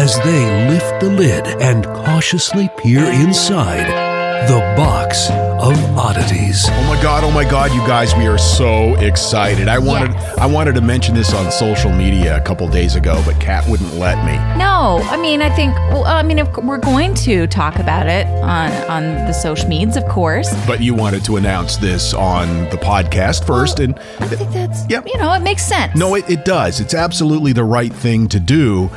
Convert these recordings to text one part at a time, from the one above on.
as they lift the lid and cautiously peer inside the box of oddities. Oh my god, oh my god, you guys, we are so excited. I wanted I wanted to mention this on social media a couple days ago, but Kat wouldn't let me. No, I mean, I think. Well, I mean, if we're going to talk about it on on the social medias, of course. But you wanted to announce this on the podcast first and I think that's. Yep. You know, it makes sense. no, it, it does. It's absolutely the right thing to do.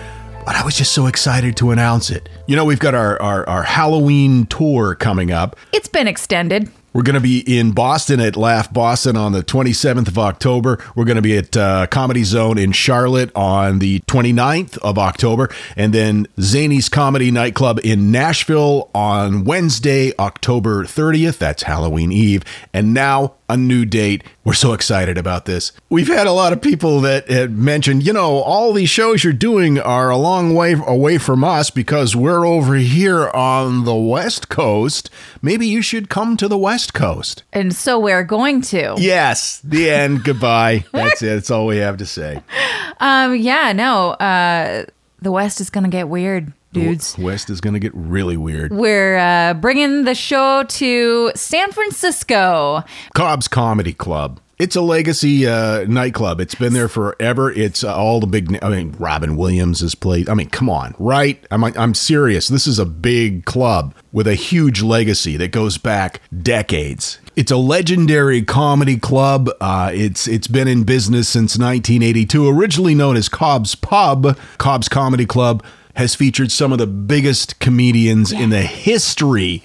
But I was just so excited to announce it. You know, we've got our, our, our Halloween tour coming up. It's been extended. We're going to be in Boston at Laugh Boston on the 27th of October. We're going to be at uh, Comedy Zone in Charlotte on the 29th of October. And then Zany's Comedy Nightclub in Nashville on Wednesday, October 30th. That's Halloween Eve. And now a new date. We're so excited about this. We've had a lot of people that had mentioned, you know, all these shows you're doing are a long way away from us because we're over here on the West Coast. Maybe you should come to the West Coast. And so we're going to. Yes, the end. Goodbye. That's it. That's all we have to say. Um. Yeah. No. Uh. The West is gonna get weird, dudes. West is going to get really weird. We're uh, bringing the show to San Francisco. Cobb's Comedy Club. It's a legacy uh, nightclub. It's been there forever. It's uh, all the big. I mean, Robin Williams has played. I mean, come on, right? I'm I'm serious. This is a big club with a huge legacy that goes back decades. It's a legendary comedy club. Uh, it's it's been in business since 1982. Originally known as Cobb's Pub, Cobb's Comedy Club has featured some of the biggest comedians in the history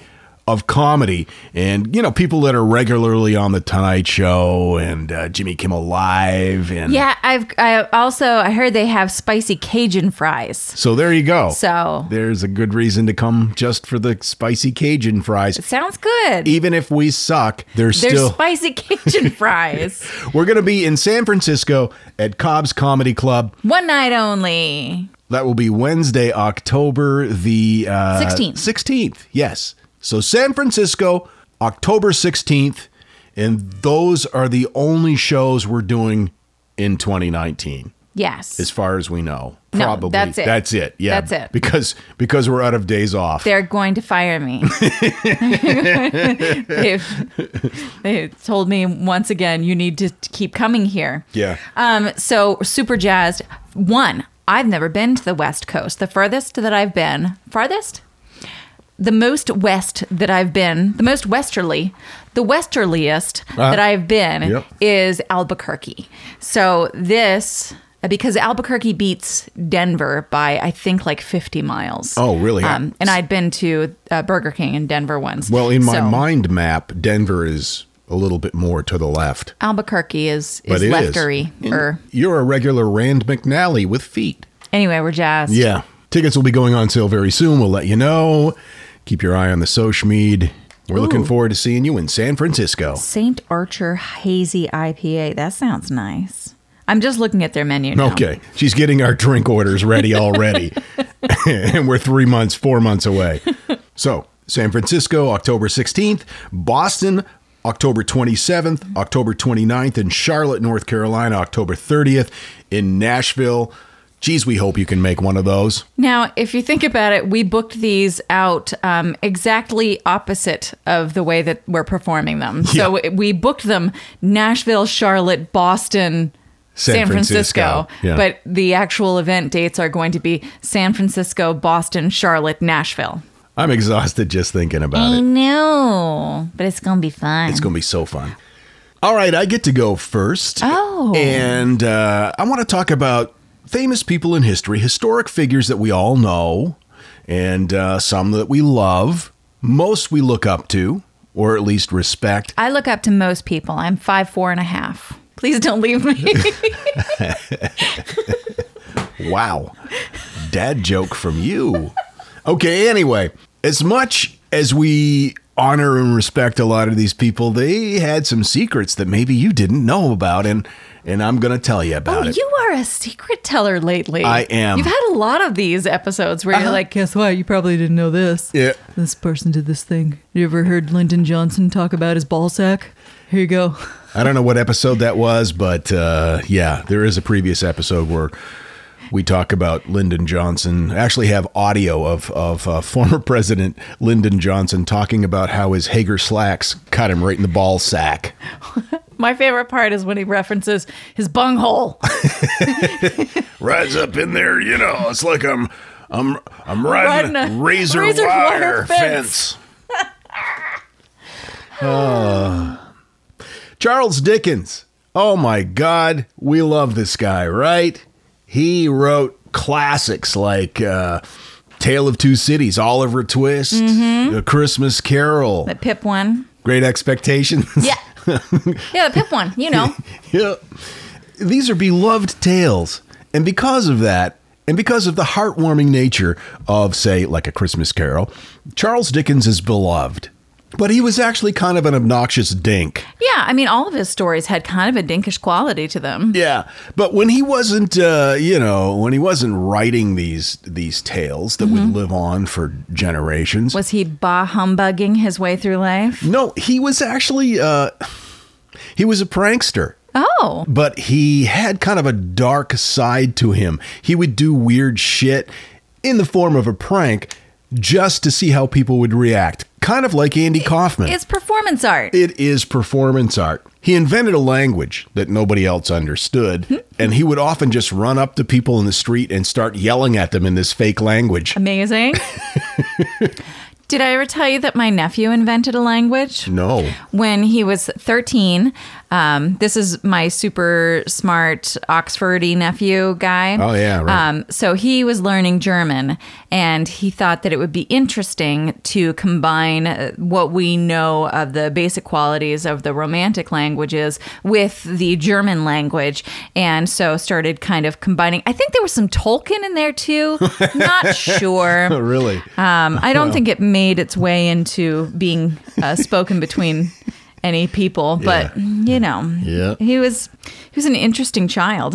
of comedy and you know people that are regularly on the tonight show and uh, jimmy kimmel live and Yeah. I've. I also. I heard they have spicy Cajun fries. so there you go So there's a good reason to come just for the spicy cajun fries it sounds good. even if we suck there's still spicy Cajun fries. we're gonna be in san francisco at cobb's comedy club One night only. that will be wednesday october the uh, 16th. 16th yes so san francisco october 16th and those are the only shows we're doing in 2019 Yes. as far as we know. No, Probably that's it. That's it. Yeah, That's it. Because because we're out of days off. They're going to fire me. they've, they've told me once again, you need to keep coming here. yeah. Um, so super jazzed. One, I've never been to the West Coast. The furthest that I've been, farthest, the most west that I've been, the most westerly, the westerliest that I've been Yep. is Albuquerque. So this. Because Albuquerque beats Denver by I think like fifty miles. Oh, really? Um, and I'd been to uh, Burger King in Denver once. well, in my So mind map, Denver is a little bit more to the left. Albuquerque is But is it is. leftery. Or You're a regular Rand McNally with feet. anyway, we're jazzed. Yeah. Tickets will be going on sale very soon. We'll let you know. Keep your eye on the social media. We're looking forward to seeing you in San Francisco. Saint Archer Hazy IPA. That sounds nice. I'm just looking at their menu now. Okay. She's getting our drink orders ready already. and we're three months, four months away. So, San Francisco, October 16th. Boston, October 27th, October 29th. In Charlotte, North Carolina, October 30th. In Nashville, geez, we hope you can make one of those. Now, if you think about it, we booked these out um, exactly opposite of the way that we're performing them. So we booked them Nashville, Charlotte, Boston, San San, Francisco. Francisco, yeah. But the actual event dates are going to be San Francisco, Boston, Charlotte, Nashville. I'm exhausted just thinking about it. I know, but it's going to be fun. It's going to be so fun. All right, I get to go first. Oh. And uh, I want to talk about famous people in history, historic figures that we all know, and uh, some that we love, most we look up to, or at least respect. I look up to most people. I'm five, four and a half. Please don't leave me. Wow. Dad joke from you. Okay, anyway, as much as we honor and respect a lot of these people, they had some secrets that maybe you didn't know about and and I'm going to tell you about oh, it. you are a secret teller lately. I am. You've had a lot of these episodes where you're like, guess what? You probably didn't know this. Yeah. This person did this thing. You ever heard Lyndon Johnson talk about his ball sack? Here you go. I don't know what episode that was, but uh, yeah, there is a previous episode where we talk about Lyndon Johnson. I actually have audio of of uh, former President Lyndon Johnson talking about how his Haggar slacks cut him right in the ball sack. My favorite part is when he references his bunghole. Rise up in there, you know. It's like I'm I'm I'm riding, Riding a razor, razor wire, wire fence. fence. Ah. Charles Dickens. Oh my God, we love this guy, right? He wrote classics like uh, Tale of Two Cities, Oliver Twist, A Christmas Carol, The Pip one. Great Expectations. Yeah. yeah, the Pip one. You know. yeah. These are beloved tales. And because of that, and because of the heartwarming nature of, say, like A Christmas Carol, Charles Dickens is beloved. But he was actually kind of an obnoxious dink. Yeah, I mean, all of his stories had kind of a dinkish quality to them. Yeah, but when he wasn't, uh, you know, when he wasn't writing these these tales that would live on for generations, Was he bah humbugging his way through life? no, he was actually uh, he was a prankster. Oh, but he had kind of a dark side to him. He would do weird shit in the form of a prank just to see how people would react, kind of like Andy Kaufman. it's performance art. It is performance art. He invented a language that nobody else understood, hmm. and he would often just run up to people in the street and start yelling at them in this fake language. Amazing. Did I ever tell you that my nephew invented a language? No. when he was 13. Um, this is my super smart Oxfordy nephew guy. Oh, yeah, right. Um, so he was learning German, and he thought that it would be interesting to combine uh, what we know of the basic qualities of the Romantic languages with the German language, and so started kind of combining. I think there was some Tolkien in there too. Not sure. Really? Um, I don't think it made its way into being uh, spoken between any people, but you know, Yeah. he was he was an interesting child.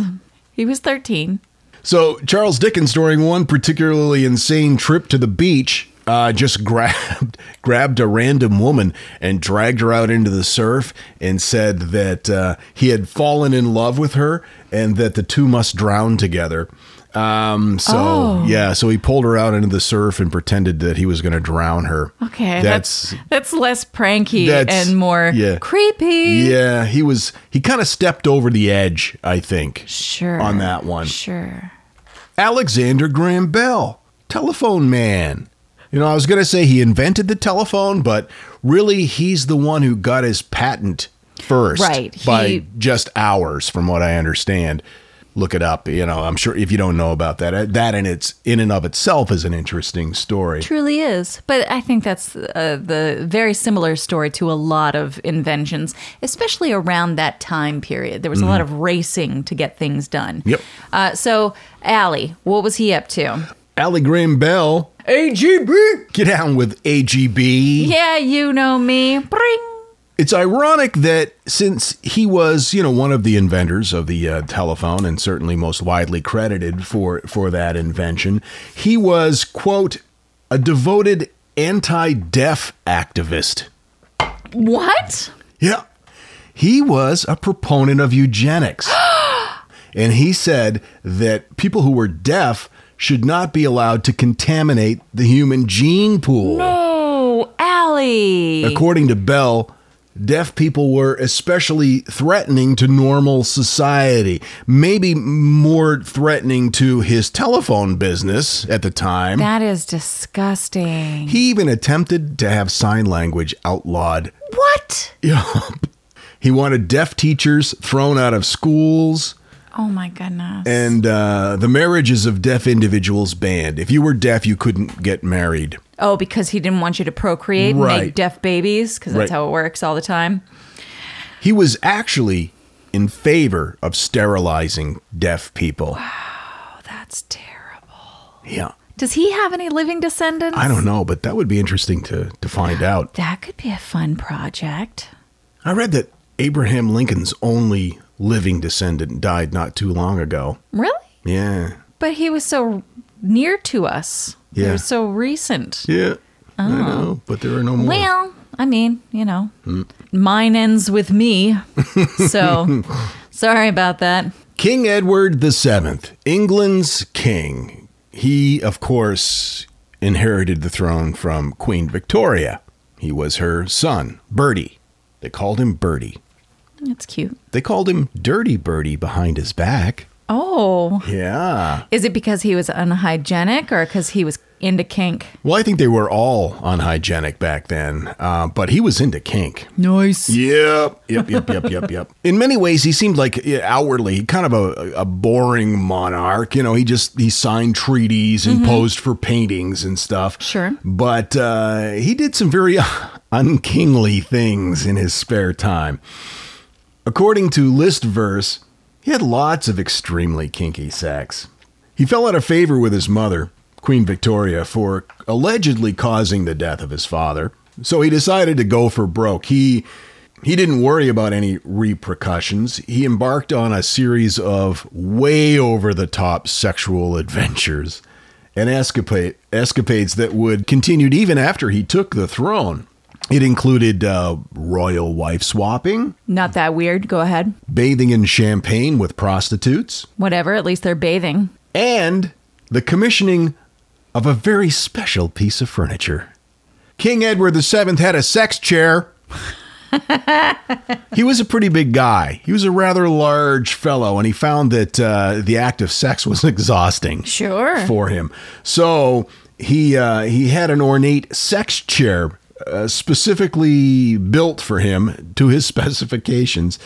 He was thirteen. So Charles Dickens, during one particularly insane trip to the beach, uh, just grabbed grabbed a random woman and dragged her out into the surf and said that uh, he had fallen in love with her and that the two must drown together. Um, so Oh. yeah, so he pulled her out into the surf and pretended that he was going to drown her. Okay, that's that's that's less pranky That's- and more yeah. creepy. yeah. He was he kind of stepped over the edge, I think. Sure. On that one. Sure. Alexander Graham Bell, telephone man. You know, I was going to say he invented the telephone, but really he's the one who got his patent first. Right, By he- just hours, from what I understand. Look it up. You know, I'm sure if you don't know about that, uh, that in its in and of itself is an interesting story. Truly is. But I think that's uh, the very similar story to a lot of inventions, especially around that time period. There was a lot of racing to get things done. Mm-hmm. Yep. Uh, so, Allie, what was he up to? Ali Graham Bell, AGB, get down with AGB. Yeah, you know me. Bring. It's ironic that since he was, you know, one of the inventors of the uh, telephone and certainly most widely credited for for that invention, he was quote a devoted anti deaf activist. What? Yeah. He was a proponent of eugenics. and he said that people who were deaf should not be allowed to contaminate the human gene pool. Oh, Allie. According to Bell, deaf people were especially threatening to normal society, maybe more threatening to his telephone business at the time. that is disgusting. he even attempted to have sign language outlawed. what? Yup. He wanted deaf teachers thrown out of schools Oh my goodness. and uh, the marriages of deaf individuals banned. If you were deaf, you couldn't get married. oh, because he didn't want you to procreate and make deaf babies, because that's Right. how it works all the time. He was actually in favor of sterilizing deaf people. Oh, that's terrible. Yeah. Does he have any living descendants? I don't know, but that would be interesting to, to find out. That could be a fun project. I read that Abraham Lincoln's only living descendant died not too long ago. Really? Yeah. But he was so near to us. He Yeah. was so recent. Yeah. I oh. know, but there are no more. Well, I mean, you know, mm. mine ends with me. So sorry about that. King Edward VII, England's king. He, of course, inherited the throne from Queen Victoria. He was her son, Bertie. They called him Bertie. That's cute. They called him Dirty Birdie behind his back. Oh, Yeah. is it because he was unhygienic or because he was into kink? Well, I think they were all unhygienic back then, uh, but he was into kink. Nice. Yep, yep, yep, yep, yep, yep. In many ways, he seemed like yeah, outwardly kind of a, a boring monarch. You know, he just he signed treaties and posed for paintings and stuff. Sure. but uh, he did some very unkingly things in his spare time. According to Listverse, he had lots of extremely kinky sex. He fell out of favor with his mother, Queen Victoria, for allegedly causing the death of his father. So he decided to go for broke. He he didn't worry about any repercussions. He embarked on a series of way over the top sexual adventures and escapade, escapades that would continue even after he took the throne. It included uh, royal wife swapping, Not that weird. Go ahead. bathing in champagne with prostitutes, Whatever. At least they're bathing. and the commissioning of a very special piece of furniture. King Edward VII had a sex chair. he was a pretty big guy. He was a rather large fellow, and he found that uh, the act of sex was exhausting Sure. for him. So he uh, he had an ornate sex chair uh, specifically built for him to his specifications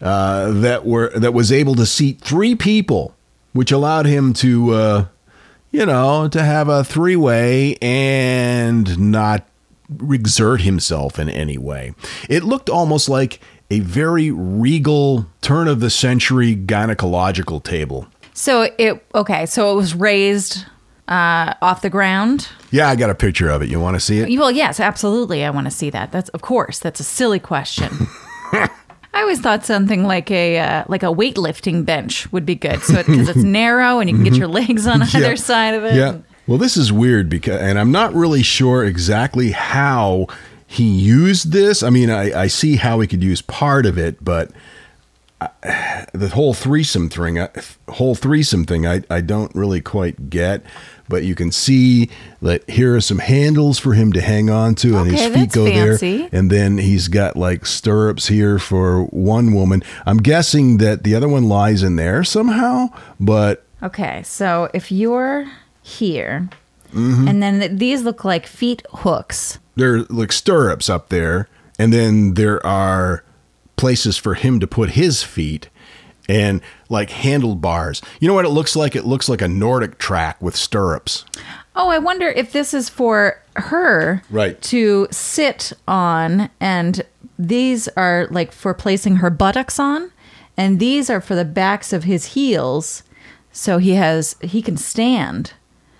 uh, that were that was able to seat three people, which allowed him to uh, you know to have a three way and not exert himself in any way. It looked almost like a very regal turn of the century gynecological table. So it okay. So it was raised uh, off the ground. Yeah, I got a picture of it. You want to see it? Well, yes, absolutely. I want to see that. That's of course. That's a silly question. I always thought something like a uh, like a weightlifting bench would be good. So because it's narrow and you can get your legs on either Yeah. side of it. Yeah. Well, this is weird because, and I'm not really sure exactly how he used this. I mean, I, I see how he could use part of it, but I, the whole threesome thing, I- whole threesome thing, I, I don't really quite get. But you can see that here are some handles for him to hang on to, and his feet go fancy. there. And then he's got like stirrups here for one woman. I'm guessing that the other one lies in there somehow, but Okay, so if you're here, Mm-hmm. and then th- these look like feet hooks. there are like stirrups up there, and then there are places for him to put his feet and like handlebars. You know what it looks like? It looks like a NordicTrack with stirrups. Oh, I wonder if this is for her Right. to sit on, and these are like for placing her buttocks on, and these are for the backs of his heels, so he has he can stand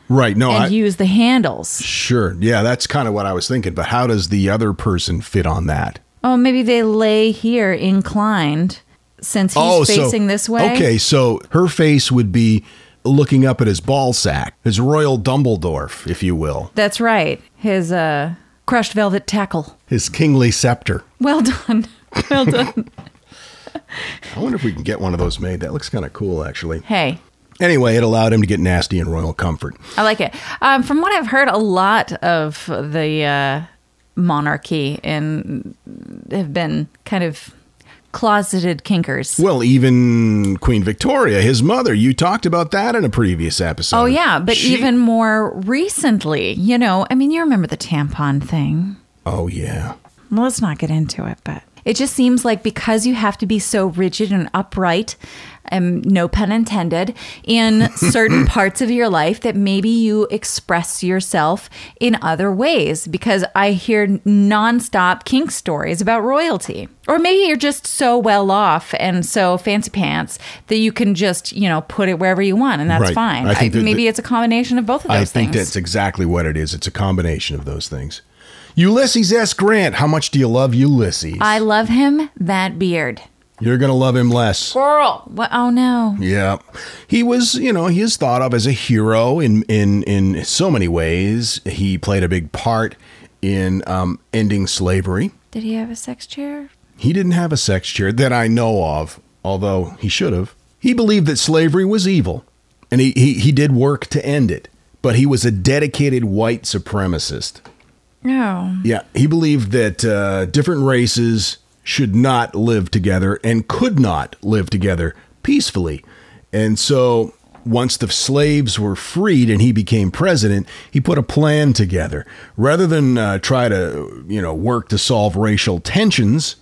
Right. No, and I, use the handles. sure. Yeah, that's kind of what I was thinking. But how does the other person fit on that? Oh, maybe they lay here inclined since he's facing this way. Oh, Okay, so her face would be looking up at his ball sack, his royal Dumbledore, if you will, That's right. His uh, crushed velvet tackle. his kingly scepter. Well done. Well done. I wonder if we can get one of those made. That looks kind of cool, actually. hey, Anyway, it allowed him to get nasty in royal comfort. I like it. Um, from what I've heard, a lot of the uh, monarchy and have been kind of closeted kinkers. Well, even Queen Victoria, his mother, you talked about that in a previous episode. Oh yeah, but She- even more recently, you know, I mean, you remember the tampon thing. Oh, yeah. Well, let's not get into it, but it just seems like because you have to be so rigid and upright, um, no pun intended, in certain parts of your life that maybe you express yourself in other ways. Because I hear nonstop kink stories about royalty. Or maybe you're just so well off and so fancy pants that you can just, you know, put it wherever you want and that's Right. fine. I think I- maybe it's a combination of both of those things. I think things. that's exactly what it is. It's a combination of those things. Ulysses S. Grant, how much do you love Ulysses? I love him, that beard. You're going to love him less. Girl. What? Oh no. Yeah. He was, you know, he is thought of as a hero in in in so many ways. He played a big part in um, ending slavery. Did he have a sex chair? He didn't have a sex chair that I know of, although he should have. He believed that slavery was evil, and he, he, he did work to end it. But he was a dedicated white supremacist. No. Yeah, he believed that uh, different races should not live together and could not live together peacefully. And so once the slaves were freed and he became president, he put a plan together. Rather than uh, try to, you know, work to solve racial tensions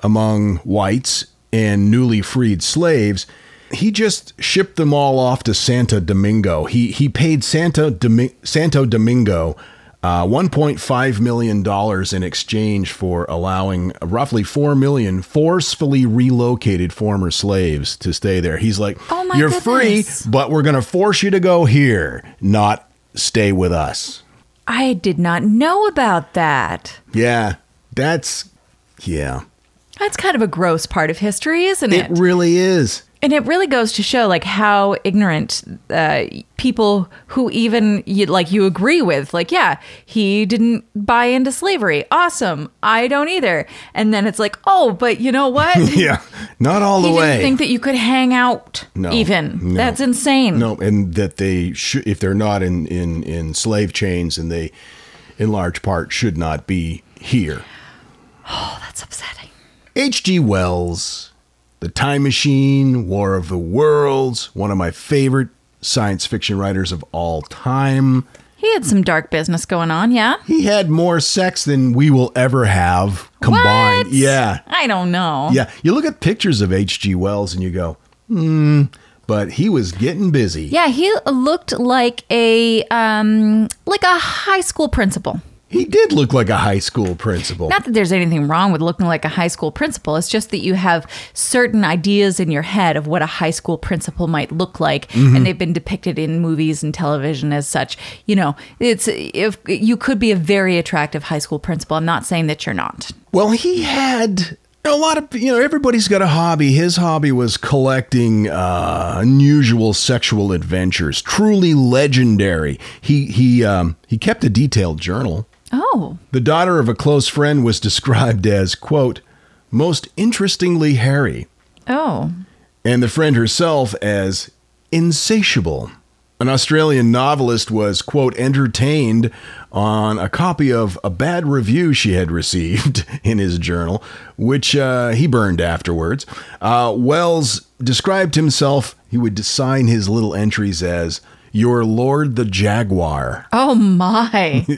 among whites and newly freed slaves, he just shipped them all off to Santa Domingo. He he paid Santa Domi- Santo Domingo uh, 1.5 million dollars in exchange for allowing roughly 4 million forcefully relocated former slaves to stay there. He's like, Oh "You're goodness. free, but we're going to force you to go here, not stay with us." I did not know about that. Yeah, that's yeah. That's kind of a gross part of history, isn't It it? really is. And it really goes to show like how ignorant uh, people who even you, like you agree with, like, yeah, he didn't buy into slavery. Awesome. I don't either. And then it's like, oh, but you know what? Yeah, not all He the didn't way. think that you could hang out No, even. no. That's insane. No, and that they should, if they're not in, in, in slave chains, and they, in large part, should not be here. Oh, that's upsetting. H.G. Wells, The Time Machine, War of the Worlds, one of my favorite science fiction writers of all time. He had some dark business going on, yeah? He had more sex than we will ever have combined. What? Yeah. I don't know. Yeah. You look at pictures of H.G. Wells and you go, hmm, but he was getting busy. Yeah, he looked like a um like a high school principal. He did look like a high school principal. Not that there's anything wrong with looking like a high school principal. It's just that you have certain ideas in your head of what a high school principal might look like, Mm-hmm. and they've been depicted in movies and television as such. You know, it's if you could be a very attractive high school principal. I'm not saying that you're not. Well, he had a lot of, you know, everybody's got a hobby. His hobby was collecting uh, unusual sexual adventures, truly legendary. He he um, he kept a detailed journal. Oh, The daughter of a close friend was described as quote most interestingly hairy, oh, and the friend herself as insatiable. An Australian novelist was, quote, entertained on a copy of a bad review she had received in his journal, which uh, he burned afterwards. Uh, Wells described himself, he would sign his little entries as, Your Lord the Jaguar. oh my!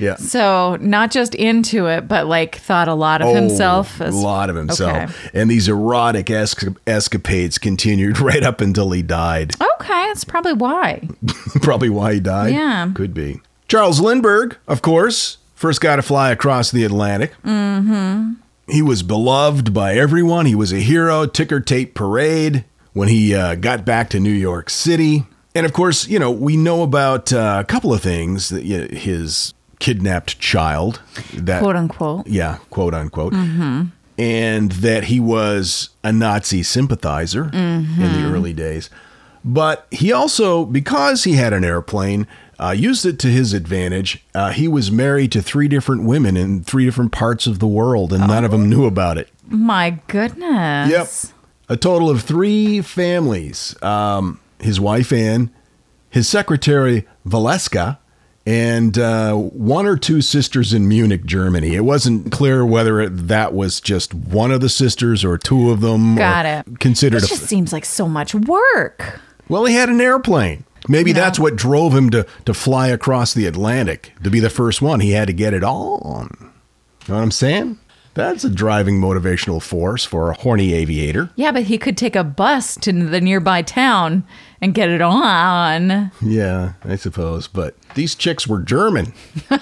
Yeah. so not just into it, but like thought a lot of himself. Oh, as- a lot of himself. Okay. And these erotic esca- escapades continued right up until he died. Okay, that's probably why. Probably why he died. Yeah. Could be. Charles Lindbergh, of course, first guy to fly across the Atlantic. Mm-hmm. He was beloved by everyone. He was a hero. Ticker tape parade when he uh, got back to New York City. And of course, you know, we know about uh, a couple of things that you know, his kidnapped child. That Quote unquote. yeah, quote unquote. And that he was a Nazi sympathizer in the early days. But he also, because he had an airplane, uh, used it to his advantage. Uh, he was married to three different women in three different parts of the world, and none of them knew about it. My goodness. Yep. A total of three families um, his wife, Anne, his secretary, Valeska, and uh, one or two sisters in Munich, Germany. It wasn't clear whether it, that was just one of the sisters or two of them. Got it. Considered a, just seems like so much work. well, he had an airplane. Maybe that's what drove him to, to fly across the Atlantic to be the first one. He had to get it on. You know what I'm saying? That's a driving motivational force for a horny aviator. Yeah, but he could take a bus to the nearby town and get it on. Yeah, I suppose. But these chicks were German.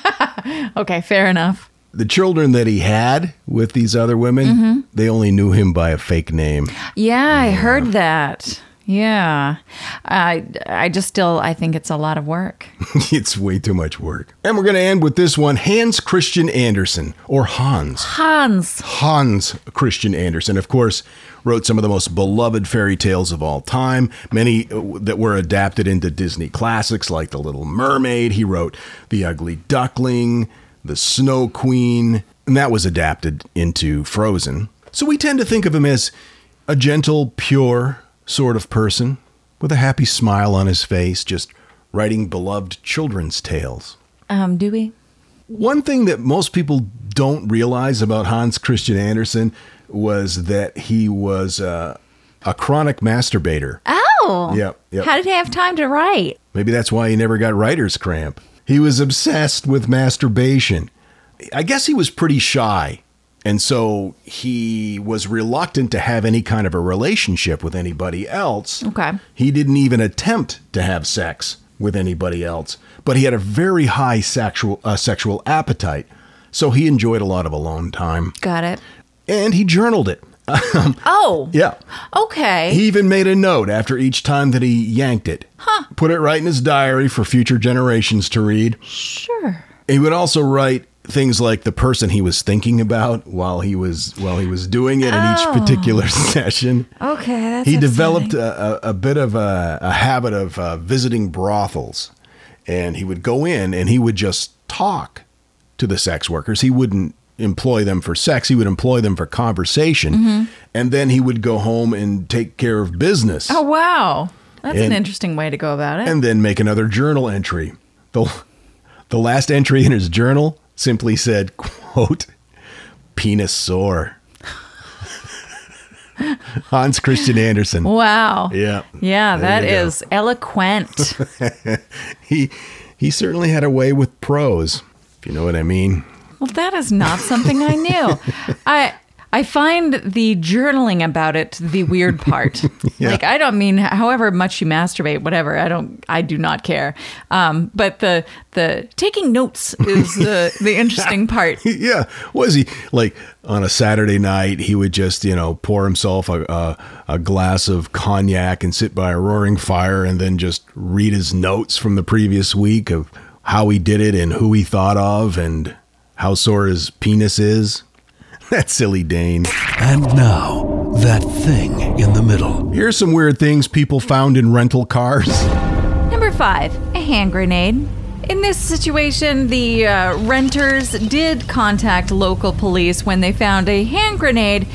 Okay, fair enough. The children that he had with these other women, Mm-hmm. they only knew him by a fake name. Yeah, I heard that. Yeah. I I just still I think it's a lot of work. it's way too much work. And we're going to end with this one Hans Christian Andersen, or Hans. Hans. Hans Christian Andersen, of course, wrote some of the most beloved fairy tales of all time, many uh, that were adapted into Disney classics like The Little Mermaid. He wrote The Ugly Duckling, The Snow Queen, and that was adapted into Frozen. So we tend to think of him as a gentle, pure sort of person with a happy smile on his face, just writing beloved children's tales. Um, do we? One thing that most people don't realize about Hans Christian Andersen was that he was uh, a chronic masturbator. Oh. Yep, yep. How did he have time to write? Maybe that's why he never got writer's cramp. He was obsessed with masturbation. I guess he was pretty shy. And so he was reluctant to have any kind of a relationship with anybody else. Okay. He didn't even attempt to have sex with anybody else, but he had a very high sexual uh, sexual appetite. So he enjoyed a lot of alone time Got it. and he journaled it. Oh. Yeah. Okay. He even made a note after each time that he yanked it. Huh. Put it right in his diary for future generations to read. sure. He would also write things like the person he was thinking about while he was while he was doing it in Oh. each particular session. Okay, that's he developed a, a, a bit of a, a habit of uh, visiting brothels, and he would go in and he would just talk to the sex workers. He wouldn't employ them for sex; he would employ them for conversation, Mm-hmm. and then he would go home and take care of business. Oh wow. That's an interesting way to go about it. and then make another journal entry. The, the last entry in his journal simply said, quote, penis sore. Hans Christian Andersen. wow. Yeah. Yeah, There that go. eloquent. He he certainly had a way with prose, if you know what I mean. well, that is not something I knew. I I find the journaling about it the weird part. Yeah. Like I don't mean however much you masturbate, whatever. I don't. I do not care. Um, but the the taking notes is the the interesting part. yeah, was he like on a Saturday night? He would just you know pour himself a, a a glass of cognac and sit by a roaring fire, and then just read his notes from the previous week of how he did it and who he thought of and how sore his penis is. That silly Dane. And now, that thing in the middle. Here's some weird things people found in rental cars. Number five, a hand grenade. In this situation, the uh, renters did contact local police when they found a hand grenade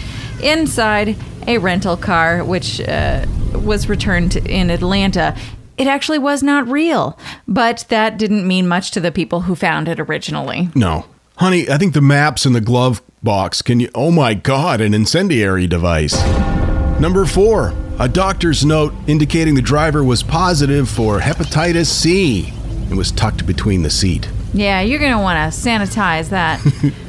inside a rental car, which uh, was returned in Atlanta. It actually was not real, but that didn't mean much to the people who found it originally. No. Honey, I think the maps and the glove box can you. Oh my god, an incendiary device. Number four, a doctor's note indicating the driver was positive for hepatitis C and was tucked between the seat. Yeah, you're to want to sanitize that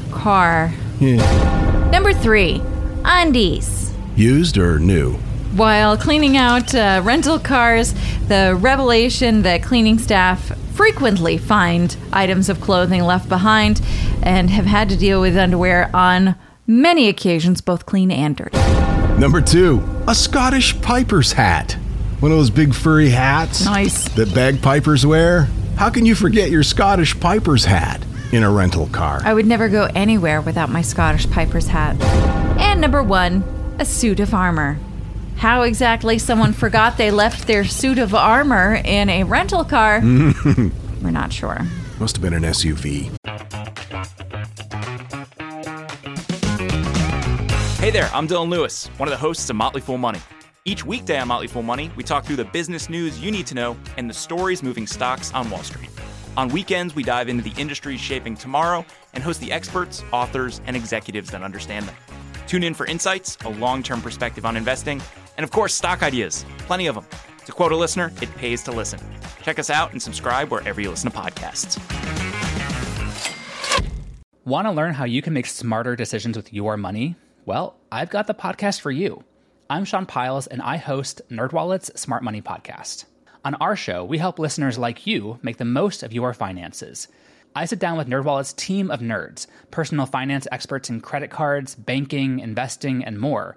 car. Number three, undies. Used or new? While cleaning out uh, rental cars, the revelation that cleaning staff frequently find items of clothing left behind and have had to deal with underwear on many occasions, both clean and dirty. Number two, a Scottish piper's hat. One of those big furry hats Nice. that bagpipers wear. How can you forget your Scottish piper's hat in a rental car? I would never go anywhere without my Scottish Piper's hat. And number one, a suit of armor. How exactly someone forgot they left their suit of armor in a rental car, we're not sure. Must have been an SUV. Hey there, I'm Dylan Lewis, one of the hosts of Motley Fool Money. Each weekday on Motley Fool Money, we talk through the business news you need to know and the stories moving stocks on Wall Street. On weekends, we dive into the industries shaping tomorrow and host the experts, authors, and executives that understand them. Tune in for insights, a long term perspective on investing, and of course, stock ideas. Plenty of them. To quote a listener, it pays to listen. Check us out and subscribe wherever you listen to podcasts. Want to learn how you can make smarter decisions with your money? Well, I've got the podcast for you. I'm Sean Pyles and I host NerdWallet's Smart Money Podcast. On our show, we help listeners like you make the most of your finances. I sit down with NerdWallet's team of nerds, personal finance experts in credit cards, banking, investing, and more.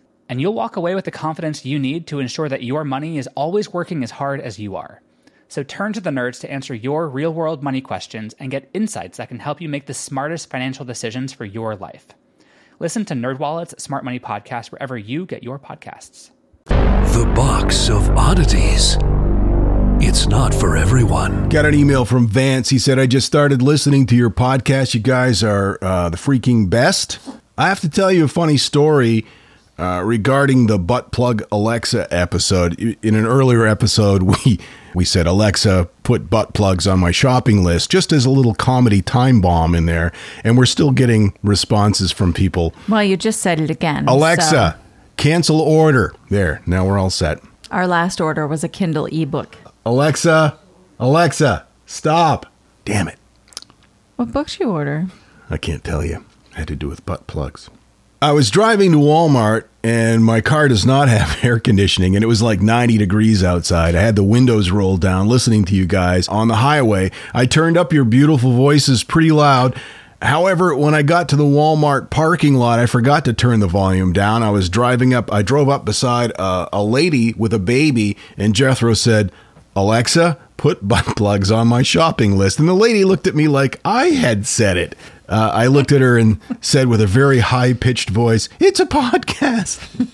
And you'll walk away with the confidence you need to ensure that your money is always working as hard as you are. So turn to the nerds to answer your real world money questions and get insights that can help you make the smartest financial decisions for your life. Listen to NerdWallet's Smart Money Podcast wherever you get your podcasts. The Box of Oddities. It's not for everyone. Got an email from Vance. He said, I just started listening to your podcast. You guys are uh, the freaking best. I have to tell you a funny story uh, regarding the butt plug Alexa episode. In an earlier episode, we we said Alexa put butt plugs on my shopping list just as a little comedy time bomb in there, and we're still getting responses from people. Well, you just said it again. Alexa, so cancel order. There, now we're all set. our last order was a Kindle ebook. Alexa, Alexa, stop. Damn it. What books you order? I can't tell you. Had to do with butt plugs. I was driving to Walmart and my car does not have air conditioning and it was like 90 degrees outside. I had the windows rolled down listening to you guys on the highway. I turned up your beautiful voices pretty loud. However, when I got to the Walmart parking lot, I forgot to turn the volume down. I was driving up, I drove up beside a, a lady with a baby, and Jethro said, Alexa, put butt plugs on my shopping list. And the lady looked at me like I had said it. Uh, I looked at her and said with a very high pitched voice, It's a podcast.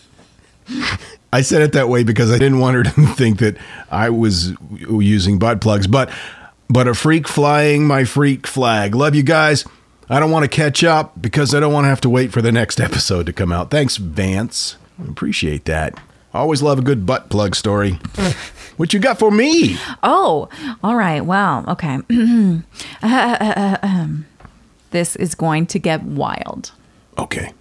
I said it that way because I didn't want her to think that I was using butt plugs. But, but a freak flying my freak flag. Love you guys. I don't want to catch up because I don't want to have to wait for the next episode to come out. Thanks, Vance. Appreciate that. Always love a good butt plug story. what you got for me? Oh, all right. Well, okay. Uh, uh, uh, um, this is going to get wild. Okay.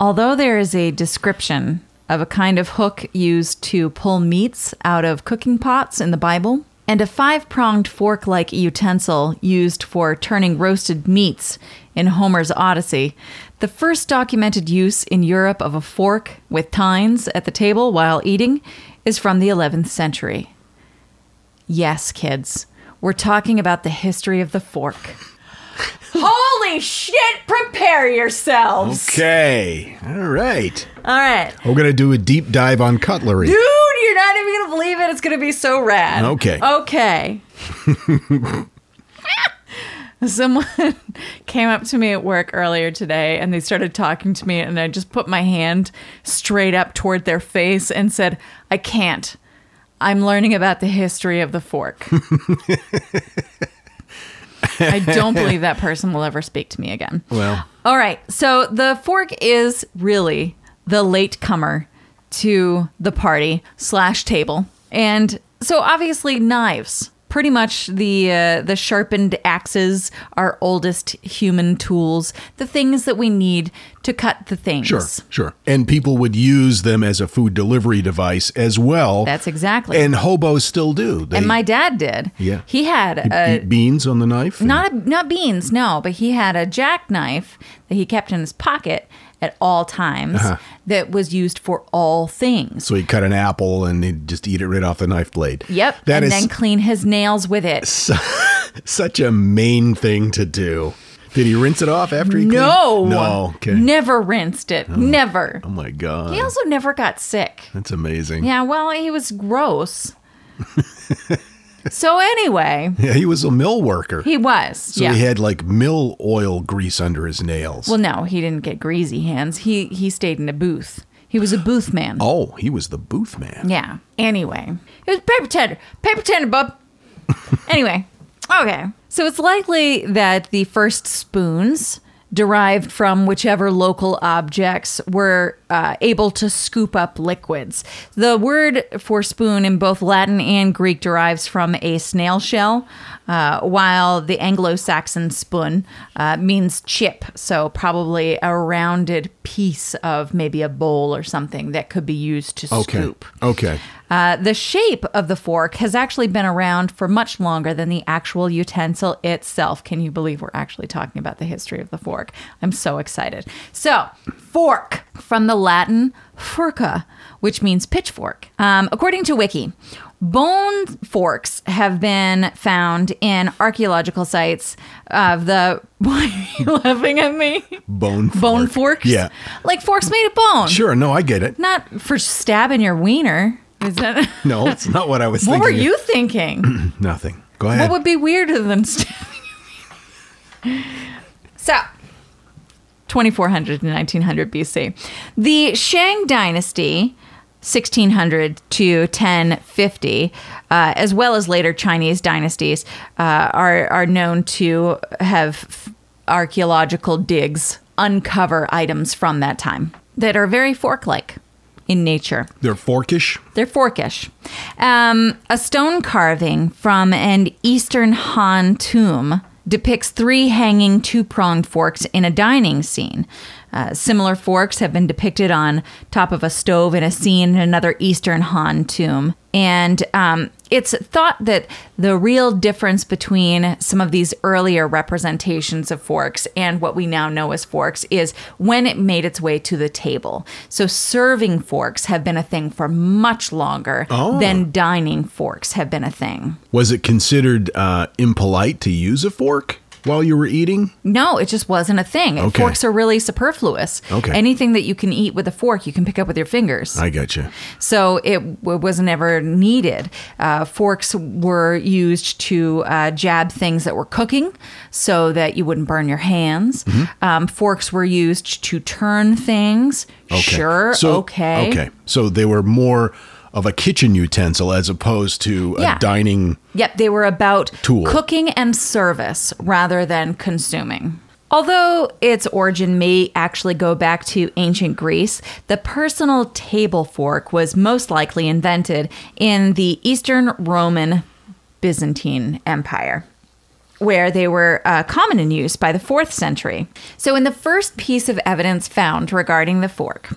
Although there is a description of a kind of hook used to pull meats out of cooking pots in the Bible, and a five pronged fork like utensil used for turning roasted meats in Homer's Odyssey, the first documented use in Europe of a fork with tines at the table while eating is from the 11th century. Yes, kids, we're talking about the history of the fork. Holy shit, prepare yourselves! Okay. All right. All right. We're going to do a deep dive on cutlery. Dude, you're not even gonna believe it. It's gonna be so rad. Okay. Okay. Someone came up to me at work earlier today and they started talking to me, and I just put my hand straight up toward their face and said, I can't. I'm learning about the history of the fork. I don't believe that person will ever speak to me again. Well, All right. So the fork is really the late comer to the party slash table. And so obviously knives. Pretty much the uh, the sharpened axes are oldest human tools, the things that we need to cut the things. sure, sure. And people would use them as a food delivery device as well. That's exactly. And hobos still do. They and my dad did. Yeah. He had a beans on the knife. not a, not beans, no, but he had a jackknife that he kept in his pocket, at all times uh-huh. that was used for all things. So he'd cut an apple and he'd just eat it right off the knife blade. Yep. That and is then clean his nails with it. such a main thing to do. Did he rinse it off after he No. cleaned? No. Okay. Never rinsed it. Oh, never. Oh my god. He also never got sick. That's amazing. Yeah, well, he was gross. so anyway, Yeah, he was a mill worker. he was. so yeah. he had like mill oil grease under his nails. well, no, he didn't get greasy hands. He he stayed in a booth. He was a booth man. oh, he was the booth man. Yeah. Anyway, it was paper tender. Paper tender, bub. anyway, okay. So it's likely that the first spoons derived from whichever local objects were uh, able to scoop up liquids. The word for spoon in both Latin and Greek derives from a snail shell, uh, while the Anglo Saxon spoon uh, means chip. So, probably a rounded piece of maybe a bowl or something that could be used to Okay. scoop. Okay. Uh, the shape of the fork has actually been around for much longer than the actual utensil itself. Can you believe we're actually talking about the history of the fork? I'm so excited. So, fork from the Latin furca, which means pitchfork. Um, according to Wiki, bone forks have been found in archaeological sites of the. Why are you laughing at me? Bone fork. Bone forks? Yeah. Like forks made of bone. Sure. No, I get it. Not for stabbing your wiener. Is that No, it's not what I was what thinking. What were you thinking? Nothing. Go ahead. what would be weirder than stabbing your wiener? So, 2400 to 1900 BC. The Shang Dynasty, 1600 to 1050, uh, as well as later Chinese dynasties, uh, are, are known to have f- archaeological digs uncover items from that time that are very fork like in nature. They're forkish. They're forkish. Um, a stone carving from an Eastern Han tomb depicts three hanging two pronged forks in a dining scene. Uh, similar forks have been depicted on top of a stove in a scene in another Eastern Han tomb. And um, it's thought that the real difference between some of these earlier representations of forks and what we now know as forks is when it made its way to the table. So serving forks have been a thing for much longer Oh. than dining forks have been a thing. Was it considered uh, impolite to use a fork while you were eating? No, it just wasn't a thing. Okay. Forks are really superfluous. Okay. Anything that you can eat with a fork, you can pick up with your fingers. I got you. So it w- was never needed. Uh, forks were used to uh, jab things that were cooking so that you wouldn't burn your hands. Mm-hmm. Um, forks were used to turn things. Okay. Sure, So, okay. Okay. So they were more of a kitchen utensil as opposed to Yeah. a dining. Yep, they were about Tool. cooking and service rather than consuming. Although its origin may actually go back to ancient Greece, the personal table fork was most likely invented in the Eastern Roman Byzantine Empire. Where they were uh, common in use by the fourth century. So, in the first piece of evidence found regarding the fork,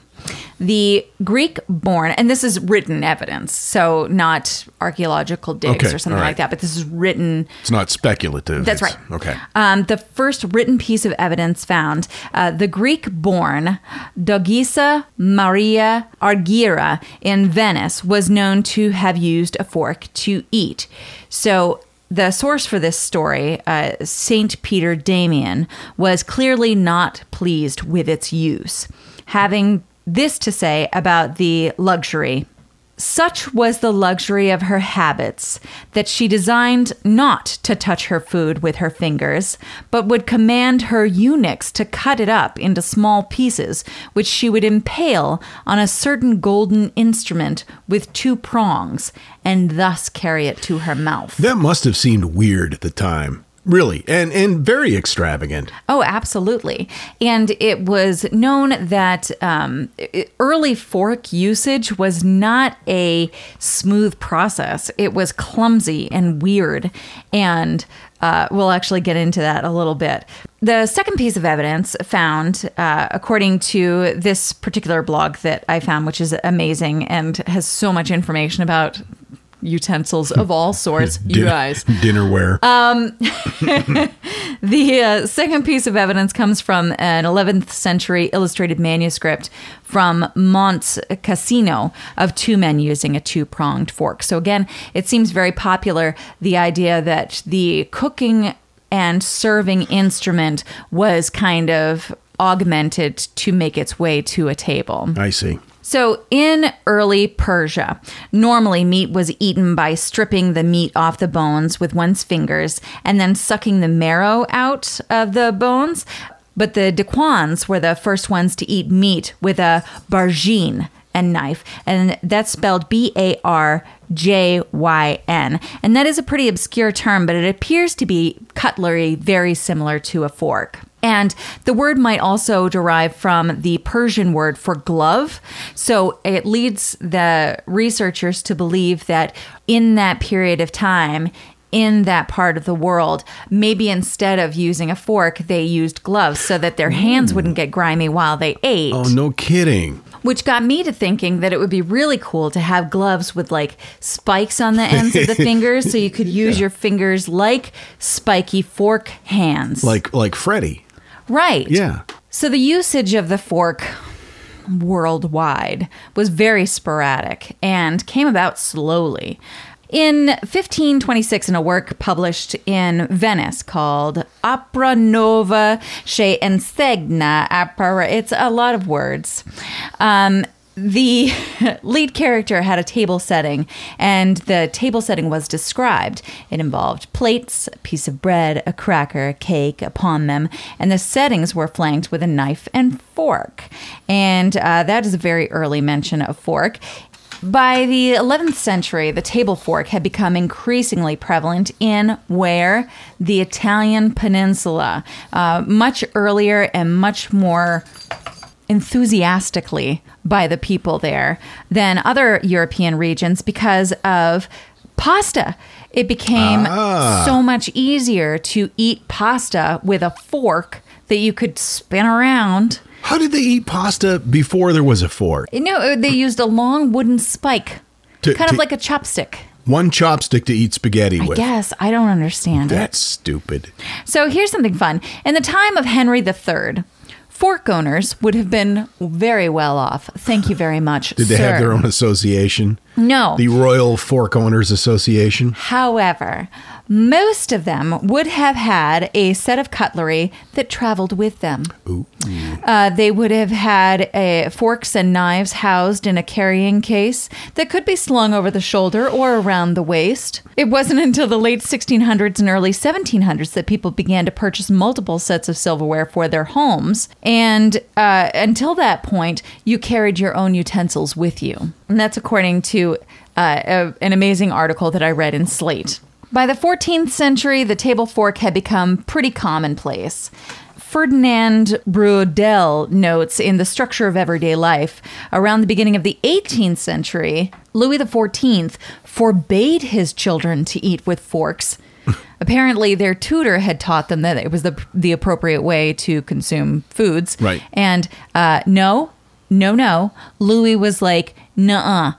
the Greek born, and this is written evidence, so not archaeological digs Okay, or something right. like that, but this is written It's not speculative. That's right. Okay. um, the first written piece of evidence found, uh, the Greek born Dogisa Maria Argira in Venice was known to have used a fork to eat. So, the source for this story, uh, St. Peter Damian, was clearly not pleased with its use, having this to say about the luxury such was the luxury of her habits that she designed not to touch her food with her fingers, but would command her eunuchs to cut it up into small pieces, which she would impale on a certain golden instrument with two prongs, and thus carry it to her mouth. That must have seemed weird at the time. Really. And and very extravagant. Oh, absolutely. And it was known that um, early fork usage was not a smooth process. It was clumsy and weird. And uh, we'll actually get into that a little bit. The second piece of evidence found, uh, according to this particular blog that I found, which is amazing and has so much information about utensils of all sorts, you Din- guys. Dinnerware. Um, The uh, second piece of evidence comes from an 11th century illustrated manuscript from Monte Cassino of two men using a two pronged fork. So, again, it seems very popular the idea that the cooking and serving instrument was kind of augmented to make its way to a table. I see. So, in early Persia, normally meat was eaten by stripping the meat off the bones with one's fingers and then sucking the marrow out of the bones. But the Dehqans were the first ones to eat meat with a barjyn and knife, and that's spelled B A R J Y N. And that is a pretty obscure term, but it appears to be cutlery very similar to a fork. And the word might also derive from the Persian word for glove. So it leads the researchers to believe that in that period of time, in that part of the world, maybe instead of using a fork, they used gloves so that their hands wouldn't get grimy while they ate. Oh, no kidding. Which got me to thinking that it would be really cool to have gloves with like spikes on the ends of the fingers so you could use your fingers like spiky fork hands. Like like Freddy. Right. Yeah. So the usage of the fork worldwide was very sporadic and came about slowly. In 1526, in a work published in Venice called Opera Nova che insegna opera, it's a lot of words. Um, the lead character had a table setting, and the table setting was described. It involved plates, a piece of bread, a cracker, a cake upon them, and the settings were flanked with a knife and fork. And uh, that is a very early mention of fork. By the 11th century, the table fork had become increasingly prevalent in where? The Italian peninsula, uh, much earlier and much more enthusiastically by the people there than other European regions because of pasta. It became ah. so much easier to eat pasta with a fork that you could spin around. How did they eat pasta before there was a fork? You know, they used a long wooden spike, To- kind of like a chopstick. One chopstick to eat spaghetti I with. guess I don't understand it. That's stupid. So here's something fun. In the time of Henry III, fork owners would have been very well off. Thank you very much. Did they have their own association? No. The Royal Fork Owners Association? However, most of them would have had a set of cutlery that traveled with them. Uh, they would have had uh, forks and knives housed in a carrying case that could be slung over the shoulder or around the waist. It wasn't until the late 1600s and early 1700s that people began to purchase multiple sets of silverware for their homes. And uh, until that point, you carried your own utensils with you. And that's according to uh, a, an amazing article that I read in Slate. By the 14th century, the table fork had become pretty commonplace. Ferdinand Braudel notes in The Structure of Everyday Life around the beginning of the 18th century, Louis XIV forbade his children to eat with forks. Apparently, their tutor had taught them that it was the, the appropriate way to consume foods. Right. And uh, no, no, no. Louis was like, nuh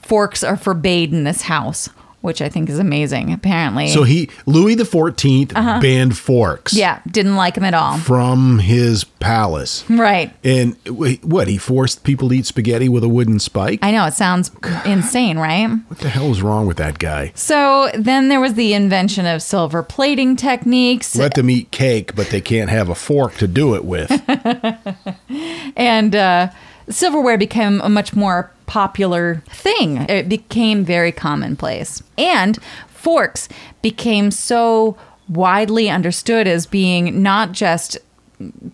forks are forbade in this house, which I think is amazing, apparently. So he, Louis the 14th banned forks Uh-huh. yeah, didn't like him at all. from his palace. Right. And what? He forced people to eat spaghetti with a wooden spike? I know, it sounds insane, right? what the hell is wrong with that guy? So then there was the invention of silver plating techniques. Let them eat cake, but they can't have a fork to do it with. and uh, silverware became a much more popular thing. It became very commonplace. And forks became so widely understood as being not just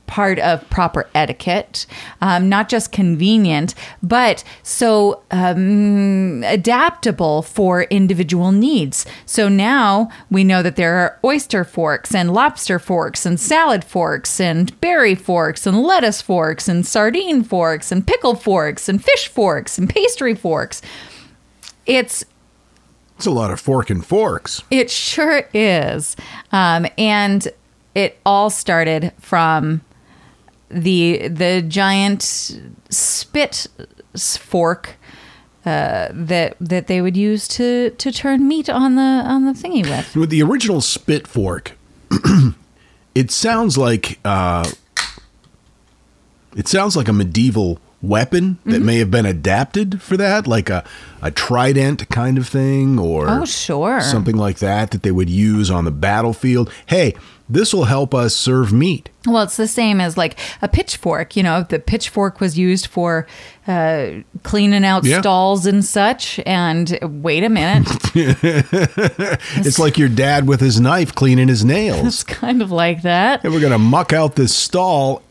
part of proper etiquette, um, not just convenient, but so um, adaptable for individual needs. So now we know that there are oyster forks and lobster forks and salad forks and berry forks and lettuce forks and sardine forks and pickle forks and fish forks and pastry forks. It's It's a lot of fork and forks. it sure is. Um, and it all started from the the giant spit fork uh, that that they would use to to turn meat on the on the thingy with. With the original spit fork, it sounds like uh, it sounds like a medieval weapon that Mm-hmm. may have been adapted for that, like a a trident kind of thing, or Oh, sure. something like that that they would use on the battlefield. Hey, this will help us serve meat. Well, it's the same as like a pitchfork. You know, the pitchfork was used for uh, cleaning out Yeah. stalls and such. And wait a minute, It's like your dad with his knife cleaning his nails. it's kind of like that. and we're gonna muck out this stall,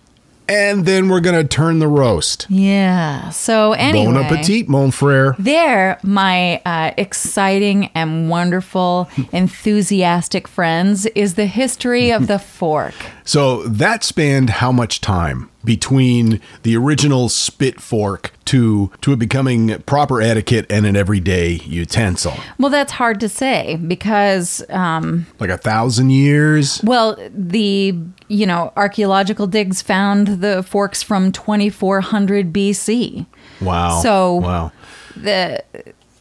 and then we're gonna turn the roast. Yeah. So anyway, Bon appetit, mon frere. There, my uh, exciting and wonderful, enthusiastic friends, is the history of the fork. So that spanned how much time between the original spit fork to to it becoming proper etiquette and an everyday utensil? Well, that's hard to say because, um, Like a thousand years? well, the you know archaeological digs found the forks from 2400 BC. Wow. So- wow. The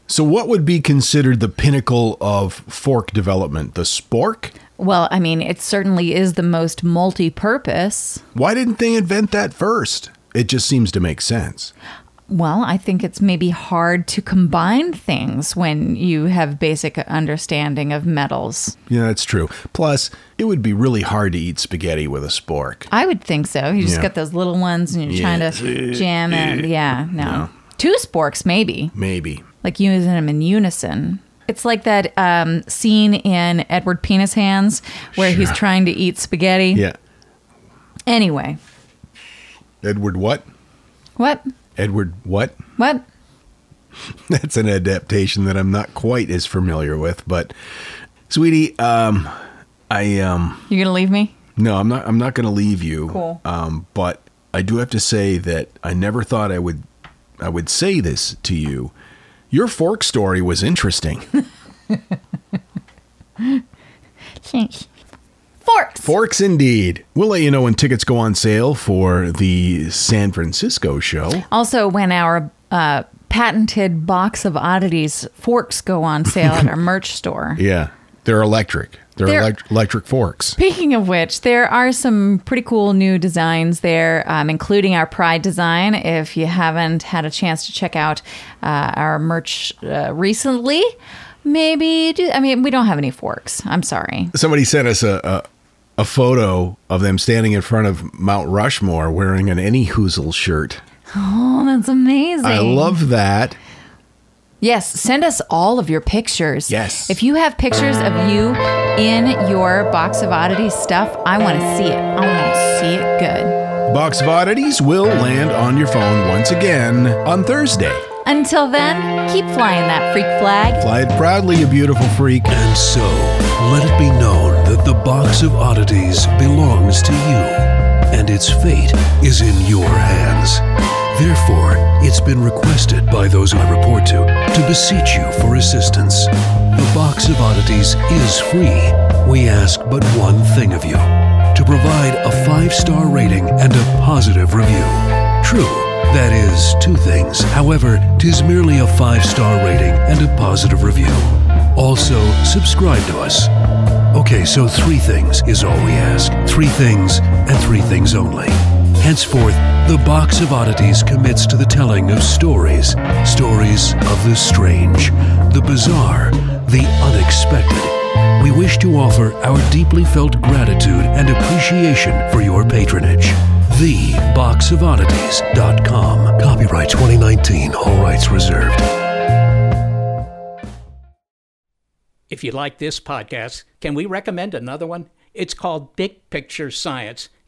So what would be considered the pinnacle of fork development? The spork? Well, I mean, it certainly is the most multi-purpose. Why didn't they invent that first? It just seems to make sense. Well, I think it's maybe hard to combine things when you have basic understanding of metals. Yeah, that's true. Plus, it would be really hard to eat spaghetti with a spork. I would think so. You just Yeah. got those little ones and you're Yeah. trying to jam it. Yeah, no. Two sporks, maybe. Maybe. Like using them in unison. It's like that um, scene in Edward Penis Hands where he's trying to eat spaghetti. Yeah. Anyway, Edward what? what? Edward what? What? That's an adaptation that I'm not quite as familiar with, but sweetie, um I um You're gonna leave me? no, I'm not I'm not going to leave you. Cool. Um but I do have to say that I never thought I would I would say this to you. Your fork story was interesting. Forks. Forks indeed. We'll let you know when tickets go on sale for the San Francisco show. Also, when our uh, patented box of oddities forks go on sale at our merch store. Yeah. They're electric. They're, They're- elect- electric forks. Speaking of which, there are some pretty cool new designs there, um, including our Pride design. If you haven't had a chance to check out uh, our merch uh, recently, maybe do. I mean, we don't have any forks. I'm sorry. Somebody sent us a, a a photo of them standing in front of Mount Rushmore wearing an Any Hoozle shirt. Oh, that's amazing. I love that. Yes, send us all of your pictures. Yes. If you have pictures of you in your box of oddities stuff, I want to see it. I want to see it good. Box of Oddities will land on your phone once again on Thursday. Until then, keep flying that freak flag. Fly it proudly, you beautiful freak. And so, let it be known that the box of oddities belongs to you, and its fate is in your hands. Therefore, it's been requested by those I report to to beseech you for assistance. The box of oddities is free. We ask but one thing of you to provide a five star rating and a positive review. True, that is two things. However, tis merely a five star rating and a positive review. Also, subscribe to us. Okay, so three things is all we ask. Three things and three things only. Henceforth, the Box of Oddities commits to the telling of stories. Stories of the strange, the bizarre, the unexpected. We wish to offer our deeply felt gratitude and appreciation for your patronage. TheBoxOfOddities.com. Copyright 2019, all rights reserved. If you like this podcast, can we recommend another one? It's called Big Picture Science.